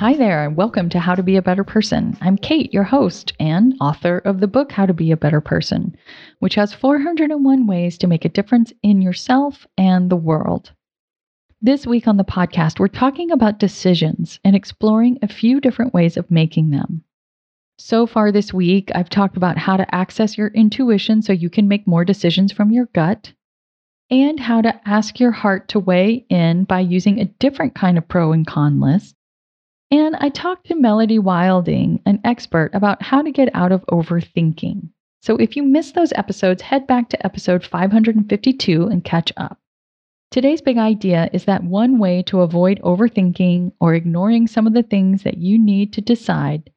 Hi there, and welcome to How to Be a Better Person. I'm Kate, your host and author of the book How to Be a Better Person, which has 401 ways to make a difference in yourself and the world. This week on the podcast, we're talking about decisions and exploring a few different ways of making them. So far this week, I've talked about how to access your intuition so you can make more decisions from your gut, and how to ask your heart to weigh in by using a different kind of pro and con list and I talked to Melody Wilding, an expert, about how to get out of overthinking. So if you missed those episodes, head back to episode 552 and catch up. Today's big idea is that one way to avoid overthinking or ignoring some of the things that you need to decide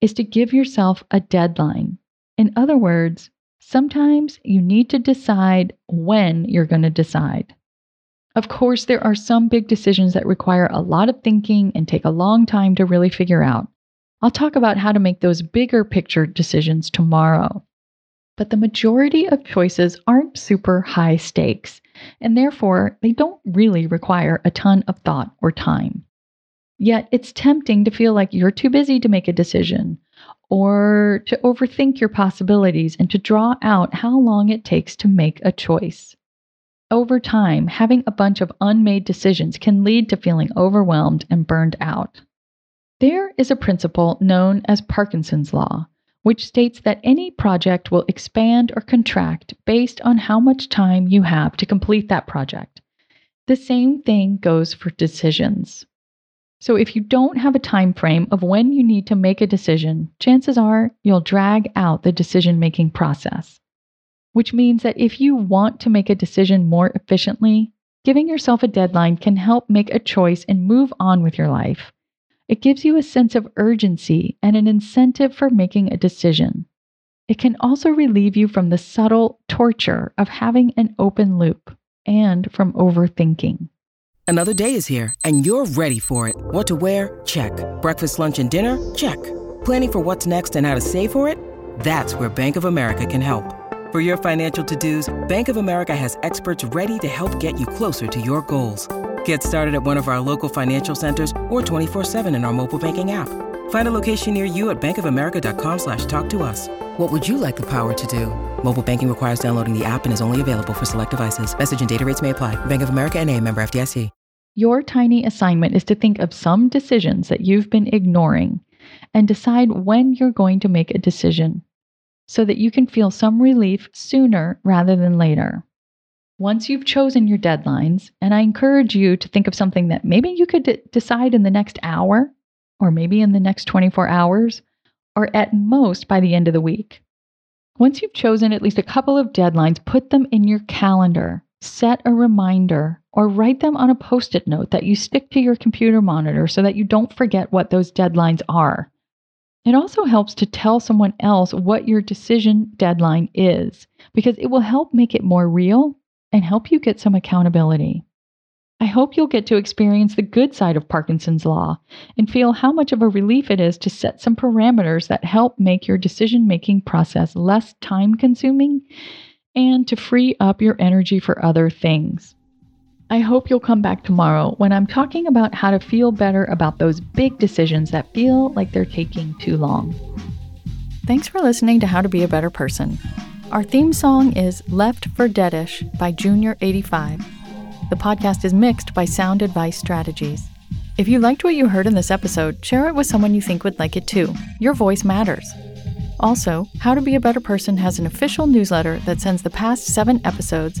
is to give yourself a deadline. In other words, sometimes you need to decide when you're going to decide. Of course, there are some big decisions that require a lot of thinking and take a long time to really figure out. I'll talk about how to make those bigger picture decisions tomorrow. But the majority of choices aren't super high stakes, and therefore they don't really require a ton of thought or time. Yet it's tempting to feel like you're too busy to make a decision, or to overthink your possibilities and to draw out how long it takes to make a choice. Over time, having a bunch of unmade decisions can lead to feeling overwhelmed and burned out. There is a principle known as Parkinson's Law, which states that any project will expand or contract based on how much time you have to complete that project. The same thing goes for decisions. So if you don't have a time frame of when you need to make a decision, chances are you'll drag out the decision-making process which means that if you want to make a decision more efficiently, giving yourself a deadline can help make a choice and move on with your life. It gives you a sense of urgency and an incentive for making a decision. It can also relieve you from the subtle torture of having an open loop and from overthinking. Another day is here and you're ready for it. What to wear? Check. Breakfast, lunch, and dinner? Check. Planning for what's next and how to save for it? That's where Bank of America can help. For your financial to-dos, Bank of America has experts ready to help get you closer to your goals. Get started at one of our local financial centers or 24-7 in our mobile banking app. Find a location near you at bankofamerica.com slash talk to us. What would you like the power to do? Mobile banking requires downloading the app and is only available for select devices. Message and data rates may apply. Bank of America and a member FDIC. Your tiny assignment is to think of some decisions that you've been ignoring and decide when you're going to make a decision so that you can feel some relief sooner rather than later. Once you've chosen your deadlines, and I encourage you to think of something that maybe you could d- decide in the next hour, or maybe in the next 24 hours, or at most by the end of the week. Once you've chosen at least a couple of deadlines, put them in your calendar, set a reminder, or write them on a post it note that you stick to your computer monitor so that you don't forget what those deadlines are. It also helps to tell someone else what your decision deadline is because it will help make it more real and help you get some accountability. I hope you'll get to experience the good side of Parkinson's Law and feel how much of a relief it is to set some parameters that help make your decision making process less time consuming and to free up your energy for other things. I hope you'll come back tomorrow when I'm talking about how to feel better about those big decisions that feel like they're taking too long. Thanks for listening to How to Be a Better Person. Our theme song is Left for Deadish by Junior85. The podcast is mixed by Sound Advice Strategies. If you liked what you heard in this episode, share it with someone you think would like it too. Your voice matters. Also, How to Be a Better Person has an official newsletter that sends the past seven episodes,